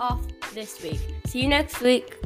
off this week. See you next week.